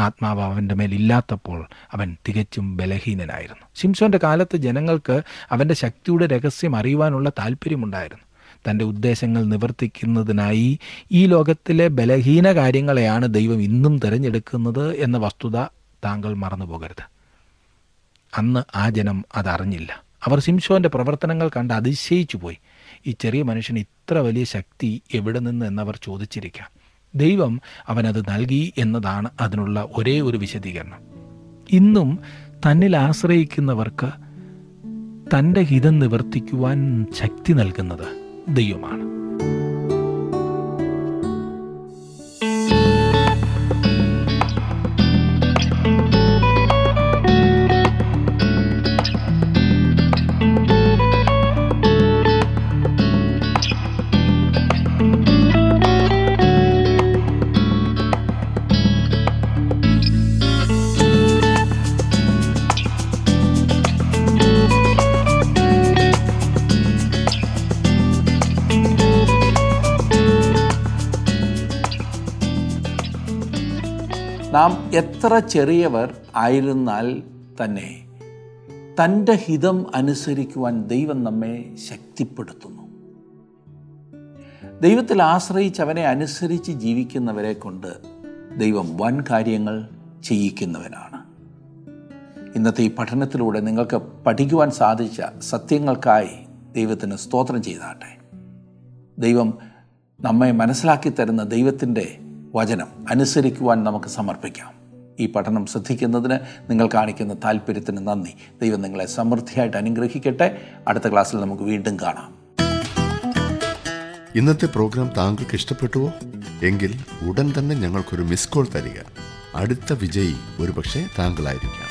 ആത്മാവ് അവന്റെ മേലില്ലാത്തപ്പോൾ അവൻ തികച്ചും ബലഹീനനായിരുന്നു. ശിംസോന്റെ കാലത്ത് ജനങ്ങൾക്ക് അവന്റെ ശക്തിയുടെ രഹസ്യം അറിയുവാനുള്ള താല്പര്യമുണ്ടായിരുന്നു തന്റെ ഉദ്ദേശങ്ങൾ നിവർത്തിക്കുന്നതിനായി ഈ ലോകത്തിലെ ബലഹീന കാര്യങ്ങളെയാണ് ദൈവം ഇന്നും തിരഞ്ഞെടുക്കുന്നത് എന്ന വസ്തുത താങ്കൾ മറന്നു പോകരുത് അന്ന് ആ ജനം അതറിഞ്ഞില്ല. അവർ ശിംഷോന്റെ പ്രവർത്തനങ്ങൾ കണ്ട് അതിശയിച്ചു പോയി ഈ ചെറിയ മനുഷ്യന് ഇത്ര വലിയ ശക്തി എവിടെ നിന്ന് എന്നവർ ചോദിച്ചിരിക്കാം. ദൈവം അവനത് നൽകി എന്നതാണ് അതിനുള്ള ഒരേ ഒരു വിശദീകരണം. ഇന്നും തന്നിൽ ആശ്രയിക്കുന്നവർക്ക് തന്റെ ഹിതം നിവർത്തിക്കുവാൻ ശക്തി നൽകുന്നത് ദൈവമാണ്. എത്ര ചെറിയവർ ആയിരുന്നാൽ തന്നെ തന്റെ ഹിതം അനുസരിക്കുവാൻ ദൈവം നമ്മെ ശക്തിപ്പെടുത്തുന്നു. ദൈവത്തിൽ ആശ്രയിച്ച് അവനെ അനുസരിച്ച് ജീവിക്കുന്നവരെ കൊണ്ട് ദൈവം വൻ കാര്യങ്ങൾ ചെയ്യിക്കുന്നവനാണ്. ഇന്നത്തെ ഈ പഠനത്തിലൂടെ നിങ്ങൾക്ക് പഠിക്കുവാൻ സാധിച്ച സത്യങ്ങൾക്കായി ദൈവത്തിന് സ്തോത്രം ചെയ്താട്ടെ. ദൈവം നമ്മെ മനസ്സിലാക്കി തരുന്ന ദൈവത്തിന്റെ വചനം അനുസരിക്കുവാൻ നമുക്ക് സമർപ്പിക്കാം. ഈ പഠനം ശ്രദ്ധിക്കുന്നതിന് നിങ്ങൾ കാണിക്കുന്ന താല്പര്യത്തിന് നന്ദി. ദൈവം നിങ്ങളെ സമൃദ്ധിയായിട്ട് അനുഗ്രഹിക്കട്ടെ. അടുത്ത ക്ലാസ്സിൽ നമുക്ക് വീണ്ടും കാണാം. ഇന്നത്തെ പ്രോഗ്രാം താങ്കൾക്ക് ഇഷ്ടപ്പെട്ടുവോ? എങ്കിൽ ഉടൻ തന്നെ ഞങ്ങൾക്കൊരു മിസ് കോൾ തരിക. അടുത്ത വിജയി ഒരുപക്ഷെ താങ്കളായിരിക്കാം.